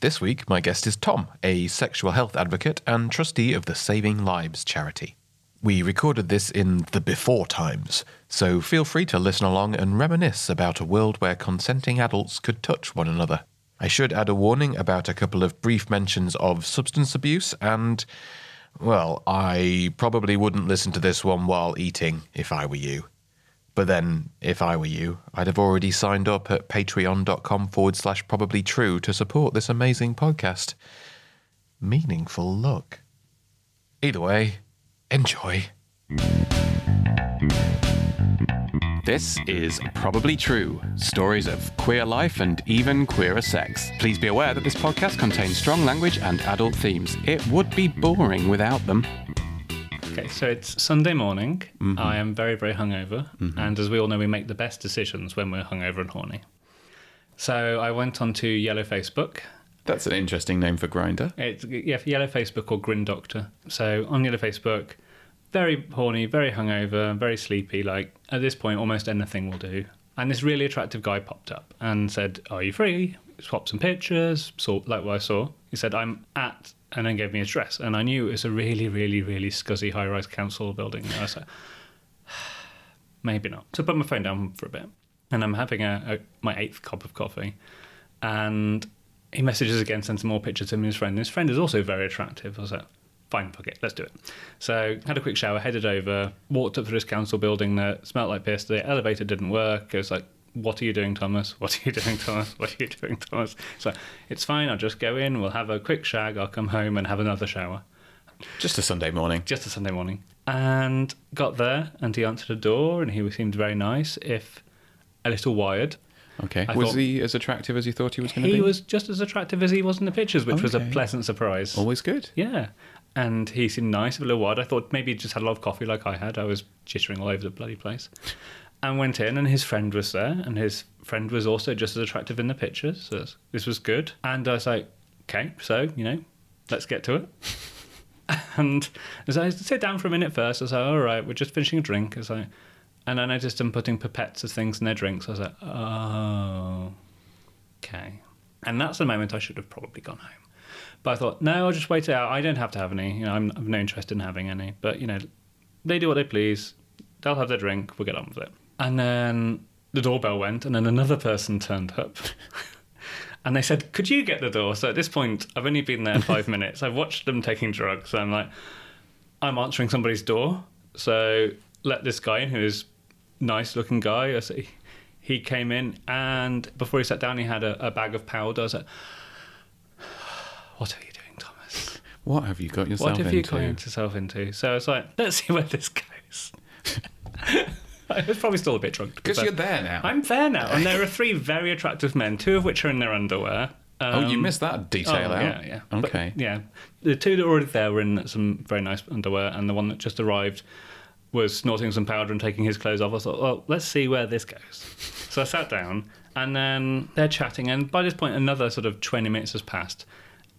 This week, my guest is Tom, a sexual health advocate and trustee of the Saving Lives charity. We recorded this in the before times, so feel free to listen along and reminisce about a world where consenting adults could touch one another. I should add a warning about a couple of brief mentions of substance abuse and, well, I probably wouldn't listen to this one while eating if I were you. But then, if I were you, I'd have already signed up at patreon.com forward slash probably true to support this amazing podcast. Meaningful look. Either way, enjoy. This is Probably True Stories of Queer Life and Even Queerer Sex. Please be aware that this podcast contains strong language and adult themes. It would be boring without them. Okay, so it's Sunday morning. Mm-hmm. I am very, very hungover. Mm-hmm. And as we all know, we make the best decisions when we're hungover and horny. So I went onto Yellow Facebook. That's an interesting name for Grindr. It's yeah, Yellow Facebook or Grin Doctor. So on Yellow Facebook, very horny, very hungover, very sleepy. Like at this point, almost anything will do. And this really attractive guy popped up and said, "Are you free?" Swapped some pictures. Saw like what I saw. He said, "I'm at," and then gave me his address. And I knew it was a really, really, really scuzzy high-rise council building. And I like, maybe not. So I put my phone down for a bit, and I'm having a, a my eighth cup of coffee, and he messages again, sends more pictures to him and his friend. And his friend is also very attractive. I was like, fine, fuck it, let's do it. So had a quick shower, headed over, walked up to this council building that smelled like piss. The elevator didn't work. It was like, what are you doing, Thomas? What are you doing, Thomas? What are you doing, Thomas? So it's fine. I'll just go in. We'll have a quick shag. I'll come home and have another shower. Just a Sunday morning. Just a Sunday morning. And got there, and he answered the door, and he seemed very nice, if a little wired. Okay. I was thought- he as attractive as you thought he was going to be? He was just as attractive as he was in the pictures, which was a pleasant surprise. always good. Yeah. And he seemed nice, a little wide. I thought maybe he just had a lot of coffee like I had. I was jittering all over the bloody place. And went in, and his friend was there, and his friend was also just as attractive in the pictures. So this- was good. And I was like, okay, so, you know, let's get to it. and as I sit down for a minute first, I was like, all right, we're just finishing a drink. I was like, and I noticed them putting pipettes of things in their drinks. I was like, oh, okay. And that's the moment I should have probably gone home. But I thought, no, I'll just wait it out. I don't have to have any. You know, I'm, I've no interest in having any. But you know, they do what they please. They'll have their drink. We'll get on with it. And then the doorbell went, and then another person turned up. and they said, "Could you get the door?" So at this point, I've only been there five minutes. I've watched them taking drugs. So I'm like, I'm answering somebody's door. So let this guy in, who is nice looking guy. I say, he came in, and before he sat down, he had a, a bag of powder. I was like, "What are you doing, Thomas? What have you got yourself into? What have you into? got yourself into?" So I was like, "Let's see where this goes." I was probably still a bit drunk. Because you're there now. I'm there now, and there are three very attractive men, two of which are in their underwear. oh, you Um, missed that detail oh, out. Yeah, yeah. But, Okay. yeah. The two that were already there were in some very nice underwear, and the one that just arrived was snorting some powder and taking his clothes off. I thought, well, let's see where this goes. So I sat down, and then they're chatting, and by this point, another sort of 20 minutes has passed,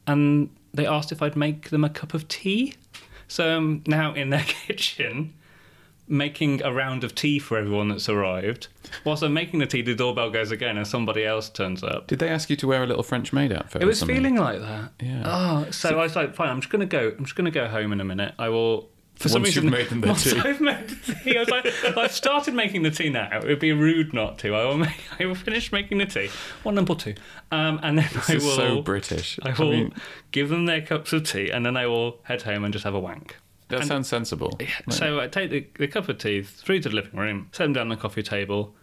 and they asked if I'd make them a cup of tea. So I'm now in their kitchen. Making a round of tea for everyone that's arrived. Whilst I'm making the tea, the doorbell goes again and somebody else turns up. Did they ask you to wear a little French maid outfit? It was feeling like that. Yeah. Oh, so, I was like, fine. I'm just gonna go. I'm just gonna go home in a minute. I will. For some Once you've reason, made them their once tea. I've made the tea. I was like, I've started making the tea now. It would be rude not to. I will. Make, I will finish making the tea. One number two, um, and then This I is will. so British. I I will mean- give them their cups of tea, and then I will head home and just have a wank. That sounds sensible. So I take the, the cup of tea through to the living room, set them down on the coffee table.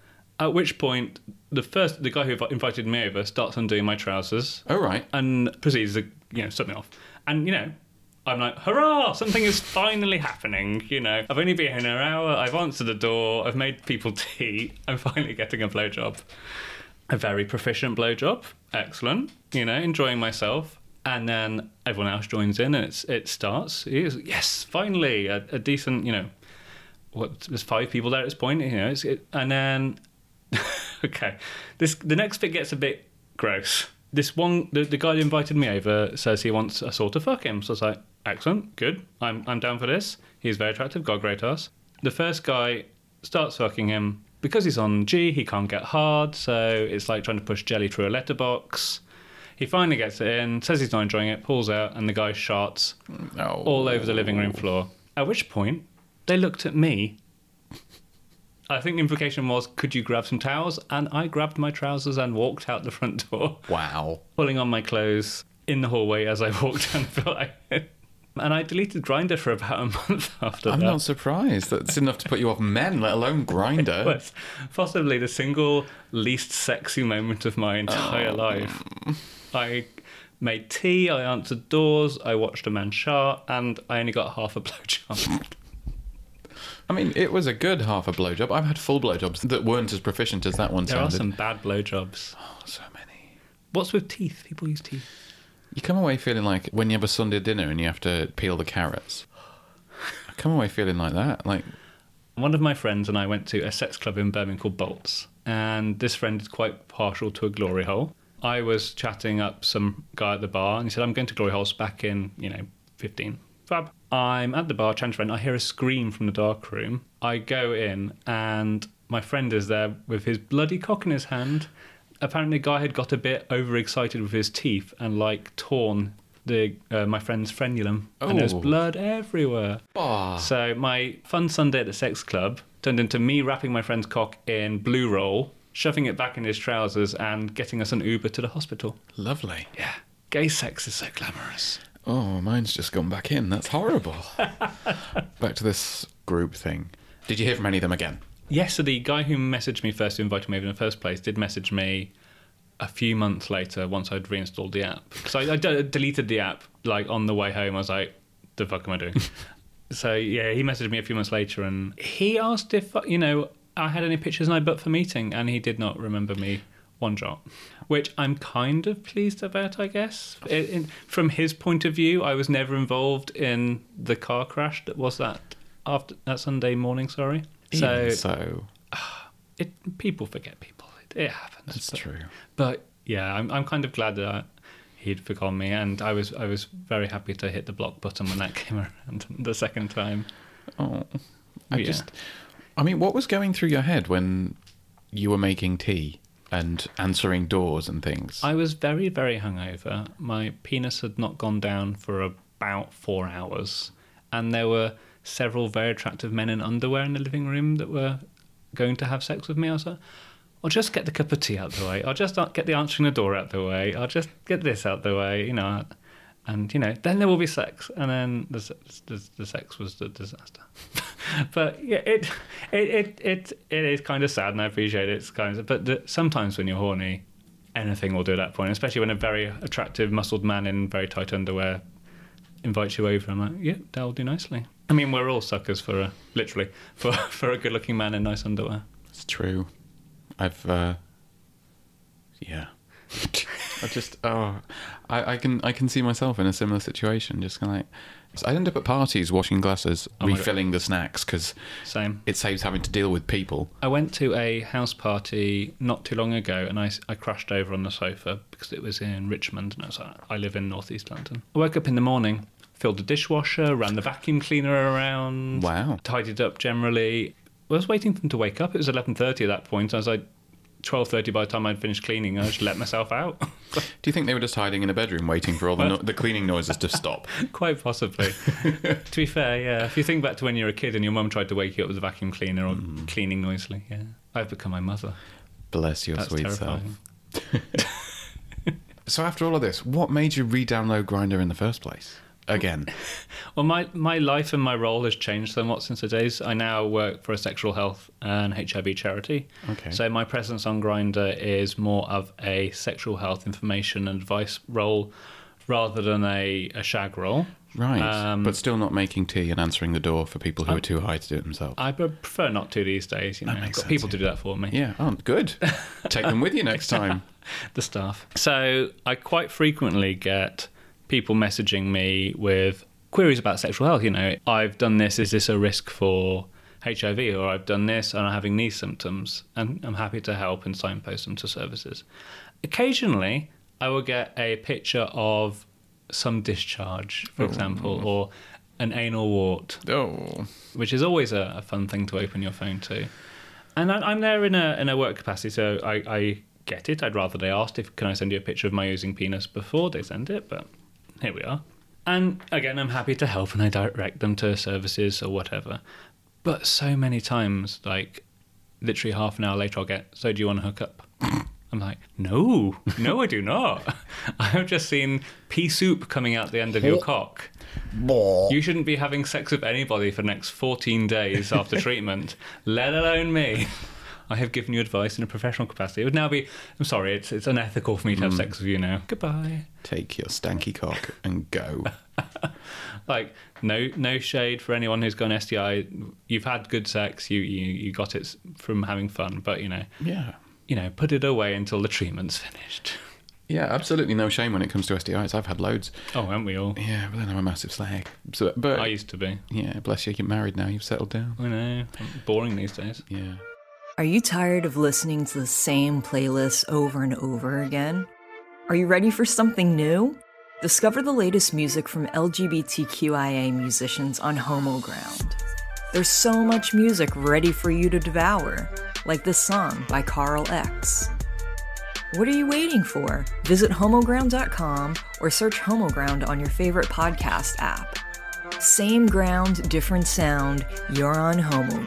At which point, the first the guy who invited me over starts undoing my trousers Oh, right. and proceeds to you know stop me off. And you know, I'm like, hurrah! Something is finally happening. You know, I've only been here an hour. I've answered the door. I've made people tea. I'm finally getting a blowjob. A very proficient blowjob. Excellent. You know, enjoying myself. And then everyone else joins in, and it's it starts. It is, yes, finally a, a decent. You know, what there's five people there at this point. You know, it's, it, and then okay, this the next bit gets a bit gross. This one, the, the guy that invited me over says he wants us all to fuck him. So I was like, excellent, good. I'm I'm down for this. He's very attractive, got great ass. The first guy starts fucking him because he's on G. He can't get hard, so it's like trying to push jelly through a letterbox. He finally gets it in, says he's not enjoying it, pulls out, and the guy sharts Oh. all over the living room floor. At which point, they looked at me. I think the implication was, could you grab some towels? And I grabbed my trousers and walked out the front door, Wow. pulling on my clothes in the hallway as I walked down the door. And I deleted Grindr for about a month after I'm that. not surprised. That's enough to put you off men, let alone Grindr. was possibly the single least sexy moment of my entire oh. life. I made tea, I answered doors, I watched a man shart, and I only got half a blowjob. I mean, it was a good half a blowjob. I've had full blowjobs that weren't as proficient as that one there are sounded. some bad blowjobs. Oh, so many. What's with teeth? People use teeth. You come away feeling like when you have a Sunday dinner and you have to peel the carrots. I come away feeling like that. Like, One of my friends and I went to a sex club in Birmingham called Bolts, and this friend is quite partial to a glory hole. I was chatting up some guy at the bar, and he said, "I'm going to glory holes back in, you know, 15." Fab. I'm at the bar, chatting to friend. I hear a scream from the dark room. I go in, and my friend is there with his bloody cock in his hand. Apparently, the guy had got a bit overexcited with his teeth and like torn the uh, my friend's frenulum, and there's Oh. blood everywhere. oh, So my fun Sunday at the sex club turned into me wrapping my friend's cock in blue roll, shoving it back in his trousers, and getting us an Uber to the hospital. lovely. Yeah, gay sex is so glamorous. Oh, mine's just gone back in. That's horrible. back to this group thing. Did you hear from any of them again? Yes, so the guy who messaged me first, who invited me over in the first place, did message me a few months later once I'd reinstalled the app. So I, I deleted the app like on the way home. I was like, "The fuck am I doing?" so yeah, he messaged me a few months later, and he asked if you know I had any pictures and I booked for meeting, and he did not remember me one jot. Which I'm kind of pleased about, I guess. It, in, from his point of view, I was never involved in the car crash that was that after that Sunday morning. Sorry. So so, it people forget people. It, it happens. that's but, true. But yeah, I'm I'm kind of glad that he'd forgotten me, and I was I was very happy to hit the block button when that came around the second time. Oh, I Yeah. just. I mean, what was going through your head when you were making tea and answering doors and things? I was very very hungover. My penis had not gone down for about four hours, and there were several very attractive men in underwear in the living room that were going to have sex with me. I was like. I'll just get the cup of tea out the way. I'll just get the answering the door out the way. I'll just get this out the way, you know. And, you know, then there will be sex. And then the, the, the sex was the disaster. but, yeah, it, it, it, it, it is kind of sad and I appreciate it. It's kind of, but the, sometimes when you're horny, anything will do at that point, especially when a very attractive, muscled man in very tight underwear invites you over. I'm like, yeah, that'll do nicely. I mean, we're all suckers for a, literally, for, for a good looking man in nice underwear. It's true. I've, uh, yeah. I just, oh, I, I can, I can see myself in a similar situation. Just kind of like, I end up at parties washing glasses, Oh refilling the snacks because Same. it saves having to deal with people. I went to a house party not too long ago and I, I crashed over on the sofa because it was in Richmond and I, was like, I live in northeast London. I woke up in the morning, filled the dishwasher, ran the vacuum cleaner around, Wow. tidied up generally. I was waiting for them to wake up. It was 11.30 at that point. I was like 12.30 by the time I'd finished cleaning. I just let myself out. Do you think they were just hiding in a bedroom waiting for all the, no- the cleaning noises to stop? Quite possibly. to be fair, yeah. If you think back to when you were a kid and your mum tried to wake you up with a vacuum cleaner or Mm. cleaning noisily, yeah. I've become my mother. Bless your That's sweet terrifying. self. So after all of this, what made you re-download Grindr in the first place? Again, Well, my, my life and my role has changed somewhat since the days. I now work for a sexual health and HIV charity. Okay. So my presence on Grindr is more of a sexual health information and advice role rather than a, a shag role. Right. Um, but still not making tea and answering the door for people who are too high to do it themselves. I prefer not to these days. You know, I've got sense, people yeah. to do that for me. yeah. Oh, good. Take them with you next time. the staff. So I quite frequently get people messaging me with queries about sexual health. You know, I've done this. Is this a risk for HIV? Or I've done this and I'm having these symptoms, and I'm happy to help and signpost them to services. Occasionally, I will get a picture of some discharge, for oh. example, or an anal wart Oh. which is always a, a fun thing to open your phone to. And I, I'm there in a in a work capacity, so I, I get it. I'd rather they asked if can I send you a picture of my oozing penis before they send it, but here we are. And again, I'm happy to help, and I direct them to services or whatever. But so many times, like literally half an hour later, I'll get, "So do you want to hook up?" I'm like, "No, no, I do not. I have just seen pea soup coming out the end of your cock." You shouldn't be having sex with anybody for the next 14 days after treatment, let alone me. I have given you advice in a professional capacity. It would now be, I'm sorry, it's, it's unethical for me to have hmm. sex with you now. Goodbye. Take your stanky cock and go. Like, no no shade for anyone who's got an STI. You've had good sex, you, you, you got it from having fun, but, you know, yeah. you know, put it away until the treatment's finished. Yeah, absolutely no shame when it comes to STIs. I've had loads. Oh, haven't we all? Yeah, but then I'm a massive slag. So, but I used to be. yeah, bless you. You're married now. You've settled down. I know. Boring these days. Yeah. Are you tired of listening to the same playlists over and over again? Are you ready for something new? Discover the latest music from LGBTQIA musicians on Homoground. There's so much music ready for you to devour, like this song by Carl X. What are you waiting for? Visit homoground.com or search Homoground on your favorite podcast app. Same ground, different sound, you're on Homo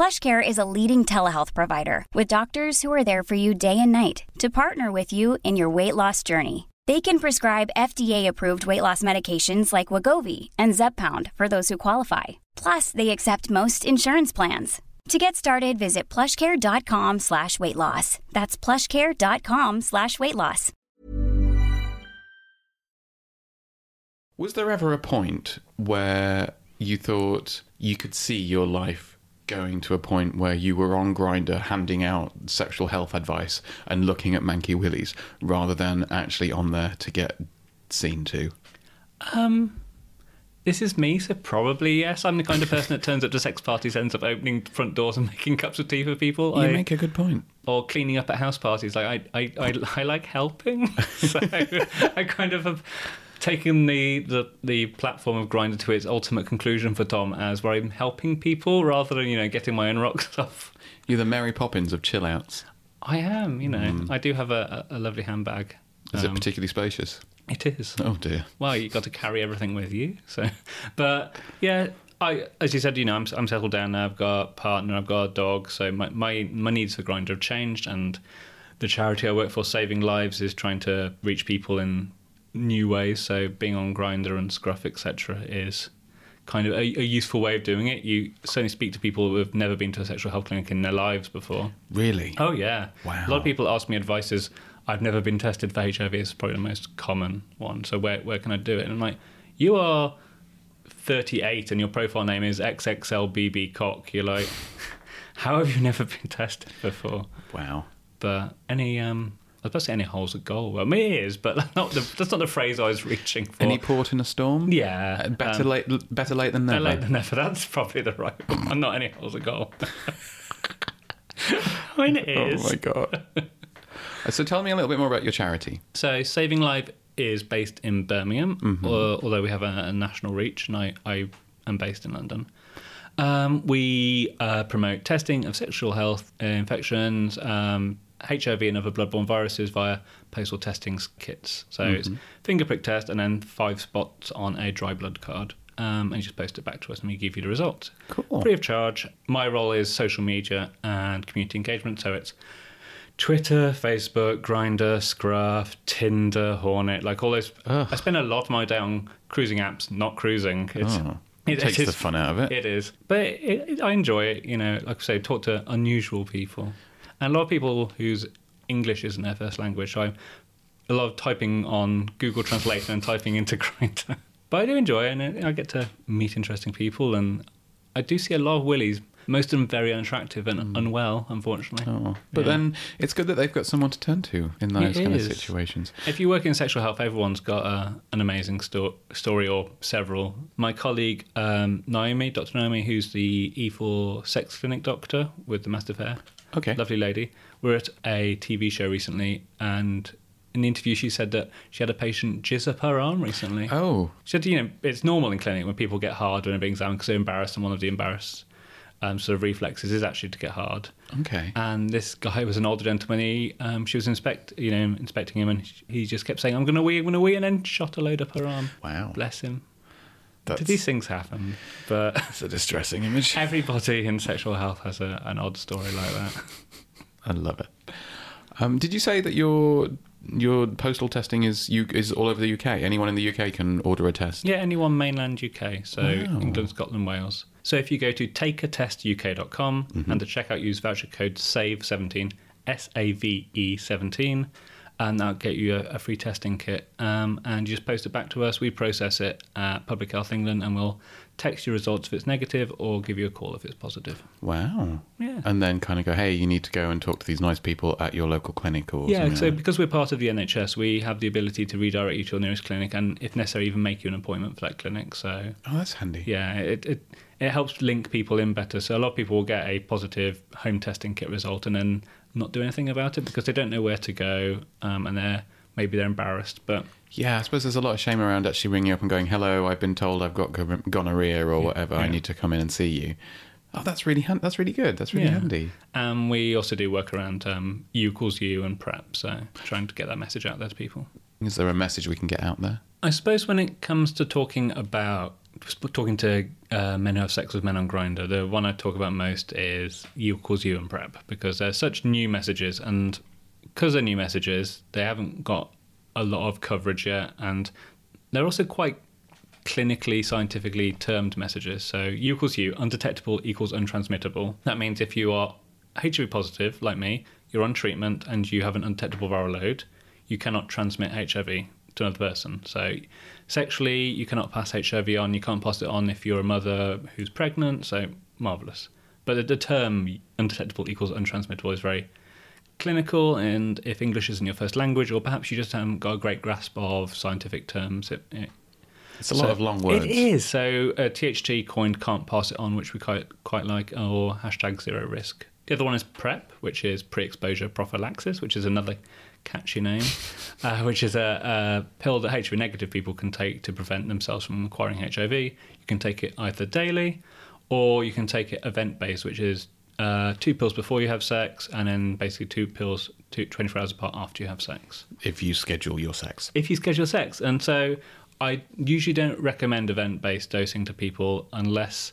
PlushCare is a leading telehealth provider with doctors who are there for you day and night to partner with you in your weight loss journey. They can prescribe FDA-approved weight loss medications like Wegovy and Zepbound for those who qualify. Plus, they accept most insurance plans. To get started, visit plushcare.com slash weight loss. That's plushcare.com slash weight loss. Was there ever a point where you thought you could see your life going to a point where you were on Grindr handing out sexual health advice and looking at manky willies rather than actually on there to get seen to? Um, This is me, so probably yes. I'm the kind of person that turns up to sex parties, ends up opening front doors and making cups of tea for people. You I- make a good point. or cleaning up at house parties. Like I, I, I, I like helping, so I kind of have taken the, the the platform of Grindr to its ultimate conclusion for Tom, as where I'm helping people rather than you know getting my own rocks off. You're the Mary Poppins of chill outs. I am, you know, I do have a, a a lovely handbag. Is Um, it particularly spacious? It is. Oh dear. Well, you got to carry everything with you. So, but yeah, I as you said, you know, I'm I'm settled down now. I've got a partner. I've got a dog. So my my, my needs for Grindr have changed, and the charity I work for, Saving Lives, is trying to reach people in new ways. So being on Grindr and Scruff, etc., is kind of a, a useful way of doing it. You certainly speak to people who have never been to a sexual health clinic in their lives before. Really? Oh yeah. Wow. A lot of people ask me advices. I've never been tested for HIV. It's probably the most common one. So where where can I do it? And I'm like, you are 38 and your profile name is XXLBB cock. You're like, how have you never been tested before? Wow. But any um. I was about to say any holes a goal. Well, I mean, it is, but that's not the, that's not the phrase I was reaching for. Any port in a storm? yeah, Uh, Better um, late, better late than better never. late than never. That's probably the right one. Not any holes a goal. I mean, it is. Oh my god. So tell me a little bit more about your charity. So Saving Life is based in Birmingham, Mm-hmm. al- although we have a, a national reach, and I, I am based in London. Um, we uh, promote testing of sexual health infections, um, HIV and other bloodborne viruses via postal testing kits. So it's Mm-hmm. finger prick test and then five spots on a dry blood card. um, and you just post it back to us, and we give you the results. Cool. Free of charge. My role is social media and community engagement, so it's Twitter, Facebook, Grindr, Scruff, Tinder, Hornet, like all those. I spend a lot of my day on cruising apps, not cruising. It's, Oh, it takes the fun out of it. It is, but it, it, I enjoy it. You know, like I say, talk to unusual people, and a lot of people whose English isn't their first language. So I a lot of typing on Google Translate and typing into Grindr. But I do enjoy it, and I get to meet interesting people, and I do see a lot of willies. Most of them very unattractive and unwell, unfortunately. Oh, but Yeah. then it's good that they've got someone to turn to in those It kind of situations. If you work in sexual health, everyone's got a, an amazing sto- story or several. My colleague um, Naomi, Dr. Naomi, who's the E4 sex clinic doctor with the massive hair, Okay. lovely lady. We're at a TV show recently, and in the interview, she said that she had a patient jizz up her arm recently. Oh, She said, you know, it's normal in clinic when people get hard when they're being examined because they're embarrassed, and one of the embarrassed um, sort of reflexes is actually to get hard. okay. And this guy was an older gentleman. He, um, she was inspect, you know, inspecting him, and he just kept saying, "I'm going to wee, I'm going to wee," and then shot a load up her arm. Wow. bless him. That's, These things happen, but it's a distressing image. everybody in sexual health has a, an odd story like that. I love it. Um, did you say that your your postal testing is you is all over the UK? Anyone in the UK can order a test. Yeah, anyone mainland UK, so Wow. England, Scotland, Wales. So if you go to takeatestuk.com Mm-hmm. and to check out use voucher code SAVE17, S A V E 17, and that'll get you a, a free testing kit. Um, and you just post it back to us. We process it at Public Health England and we'll text you results if it's negative or give you a call if it's positive. Wow. Yeah. And then kind of go, hey, you need to go and talk to these nice people at your local clinic or Yeah, so like because we're part of the NHS, we have the ability to redirect you to your nearest clinic and, if necessary, even make you an appointment for that clinic. So Oh, that's handy. yeah, it, it it helps link people in better. So a lot of people will get a positive home testing kit result and then not do anything about it because they don't know where to go, um, and they're maybe they're embarrassed. But Yeah, I suppose there's a lot of shame around actually ringing up and going, "Hello, I've been told I've got gonorrhea or whatever. I need to come in and see you." Oh, that's really han- that's really good. That's really Yeah. handy. um, we also do work around um, U equals U and prep, so trying to get that message out there to people. Is there a message we can get out there? I suppose when it comes to talking about talking to uh, men who have sex with men on Grindr, the one I talk about most is U equals you" and prep because they're such new messages, and because they're new messages, they haven't got a lot of coverage yet, and they're also quite clinically, scientifically termed messages. So U equals you," undetectable equals untransmittable. That means if you are HIV positive, like me, you're on treatment and you have an undetectable viral load, you cannot transmit HIV to another person. So sexually, you cannot pass HIV on. You can't pass it on if you're a mother who's pregnant. So marvelous. But the, the term undetectable equals untransmittable is very clinical, and if English isn't your first language, or perhaps you just haven't got a great grasp of scientific terms, it, it It's a lot so- of long words. It is. So uh, THT coined can't pass it on, which we quite quite like, or hashtag zero risk. The other one is PrEP, which is pre-exposure prophylaxis, which is another catchy name, uh, which is a, a pill that HIV negative people can take to prevent themselves from acquiring HIV. You can take it either daily, or you can take it event-based, which is uh, two pills before you have sex, and then basically two pills two, 24 hours apart after you have sex If you schedule your sex. if you schedule sex. And so I usually don't recommend event based dosing to people unless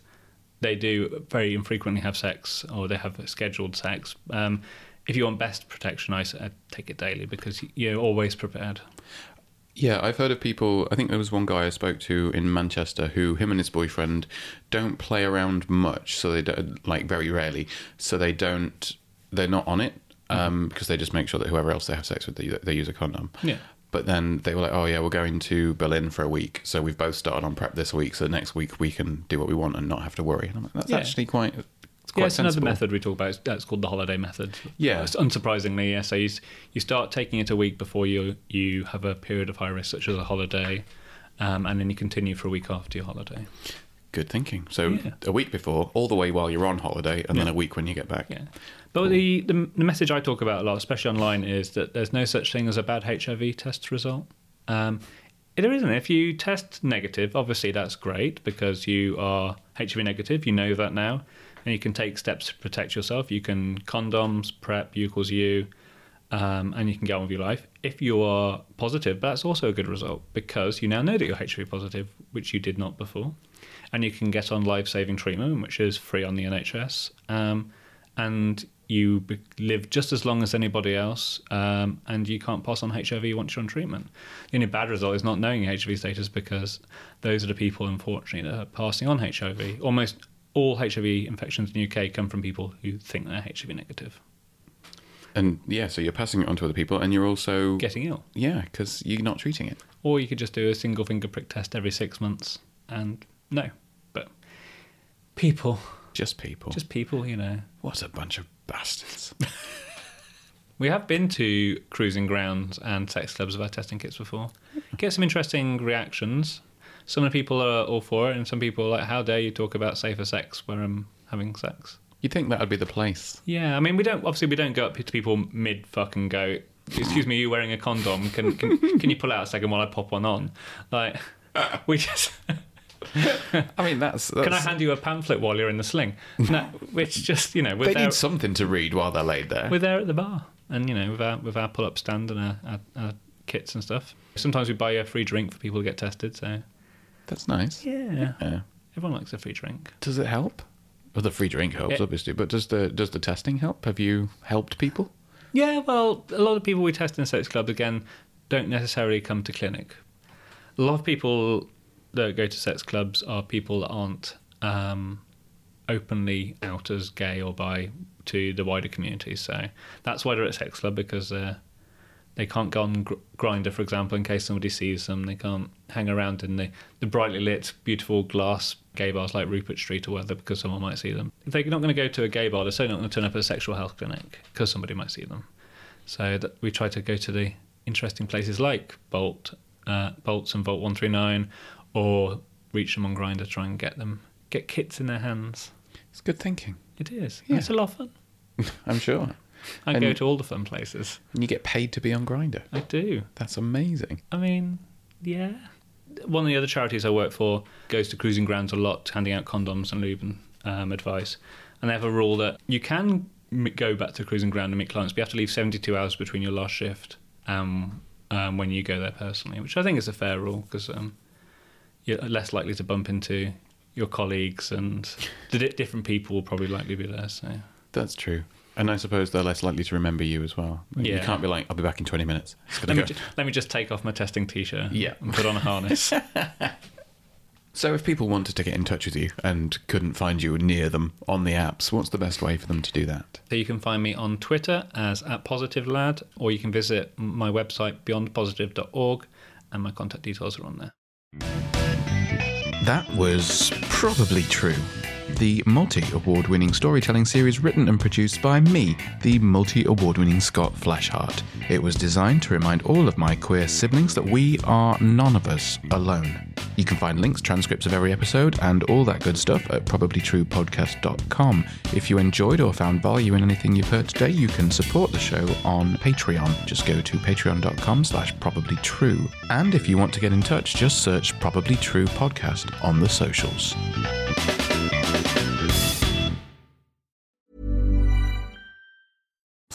they do very infrequently have sex or they have scheduled sex. Um, if you want best protection, I take it daily because you're always prepared. Yeah, I've heard of people. I think there was one guy I spoke to in Manchester who, him and his boyfriend, don't play around much. So they don't, like very rarely. So they don't. They're not on it um, because they just make sure that whoever else they have sex with, they, they use a condom. Yeah. But then they were like, "Oh yeah, we're going to Berlin for a week, so we've both started on prep this week. So next week we can do what we want and not have to worry." And I'm like, "That's Yeah. actually quite, it's quite Yeah, it's sensible." another method we talk about. It's, that's called the holiday method. Yeah. It's unsurprisingly, yeah. So you, you start taking it a week before you you have a period of high risk, such as a holiday, um, and then you continue for a week after your holiday. Good thinking. So Yeah. a week before, all the way while you're on holiday, and then a week when you get back. Yeah. But the, the the message I talk about a lot, especially online, is that there's no such thing as a bad HIV test result. Um, there isn't. If you test negative, obviously that's great because you are HIV negative. You know that now, and you can take steps to protect yourself. You can condoms, prep, U equals U, um, and you can get on with your life. If you are positive, that's also a good result because you now know that you're HIV positive, which you did not before, and you can get on life-saving treatment, which is free on the NHS, um, and you be- live just as long as anybody else, um, and you can't pass on HIV once you're on treatment. The only bad result is not knowing your HIV status because those are the people, unfortunately, that are passing on HIV. Almost all HIV infections in the UK come from people who think they're HIV negative. And yeah, so you're passing it on to other people, and you're also getting ill. yeah, because you're not treating it. Or you could just do a single finger prick test every six months and no. But people, Just people. just people, you know. what a bunch of bastards. We have been to cruising grounds and sex clubs with our testing kits before. Get some interesting reactions. Some of the people are all for it, and some people are like, "How dare you talk about safer sex where I'm having sex?" You'd think that would be the place. Yeah, I mean, we don't obviously we don't go up to people mid fuck and go, "Excuse me, you wearing a condom? Can can, can you pull out a second while I pop one on?" Like, we just. I mean, that's. that's Can I hand you a pamphlet while you're in the sling? No, which just you know we're they there, need something to read while they're laid there. we're there at the bar, and you know with our with our pull up stand and our, our, our kits and stuff. Sometimes we buy a free drink for people to get tested. So That's nice. yeah, Yeah. everyone likes a free drink. Does it help? Well, the free drink helps, Yeah. obviously, but does the does the testing help? Have you helped people? Yeah, well, a lot of people we test in sex clubs again don't necessarily come to clinic. A lot of people that go to sex clubs are people that aren't um, openly out as gay or bi to the wider community. So that's why they're at sex club because uh, they can't go on gr- Grindr, for example, in case somebody sees them. They can't hang around in the, the brightly lit, beautiful glass gay bars like Rupert Street or whatever because someone might see them. If they're not going to go to a gay bar, they're certainly not going to turn up at a sexual health clinic because somebody might see them. So that we try to go to the interesting places like Bolt, uh, Bolts and Vault 139 or reach them on Grindr, try and get them, get kits in their hands. It's good thinking. It is. Yeah. It's a lot of fun. I'm sure. I And- go to all the fun places. And you get paid to be on Grindr. I do. That's amazing. I mean, yeah. One of the other charities I work for goes to cruising grounds a lot, handing out condoms and lube and um, advice. And they have a rule that you can go back to cruising ground and meet clients, but you have to leave 72 hours between your last shift um, um, when you go there personally, which I think is a fair rule because um, you're less likely to bump into your colleagues and the di- different people will probably likely be there. So That's true. And I suppose they're less likely to remember you as well. You Yeah. can't be like, I'll be back in 20 minutes. It's let gonna me, go. ju- let me just take off my testing t-shirt Yeah. and put on a harness. So if people wanted to get in touch with you and couldn't find you near them on the apps, what's the best way for them to do that? So you can find me on Twitter as at positive lad, or you can visit my website beyondpositive.org, and my contact details are on there. That was probably true. The multi award winning storytelling series written and produced by me, the multi award winning Scott Fleshart. It was designed to remind all of my queer siblings that we are none of us alone. You can find links, transcripts of every episode, and all that good stuff at probablytruepodcast.com. If you enjoyed or found value in anything you've heard today, you can support the show on Patreon. Just go to patreon.com slash probablytrue. And if you want to get in touch, just search Probably True Podcast on the socials.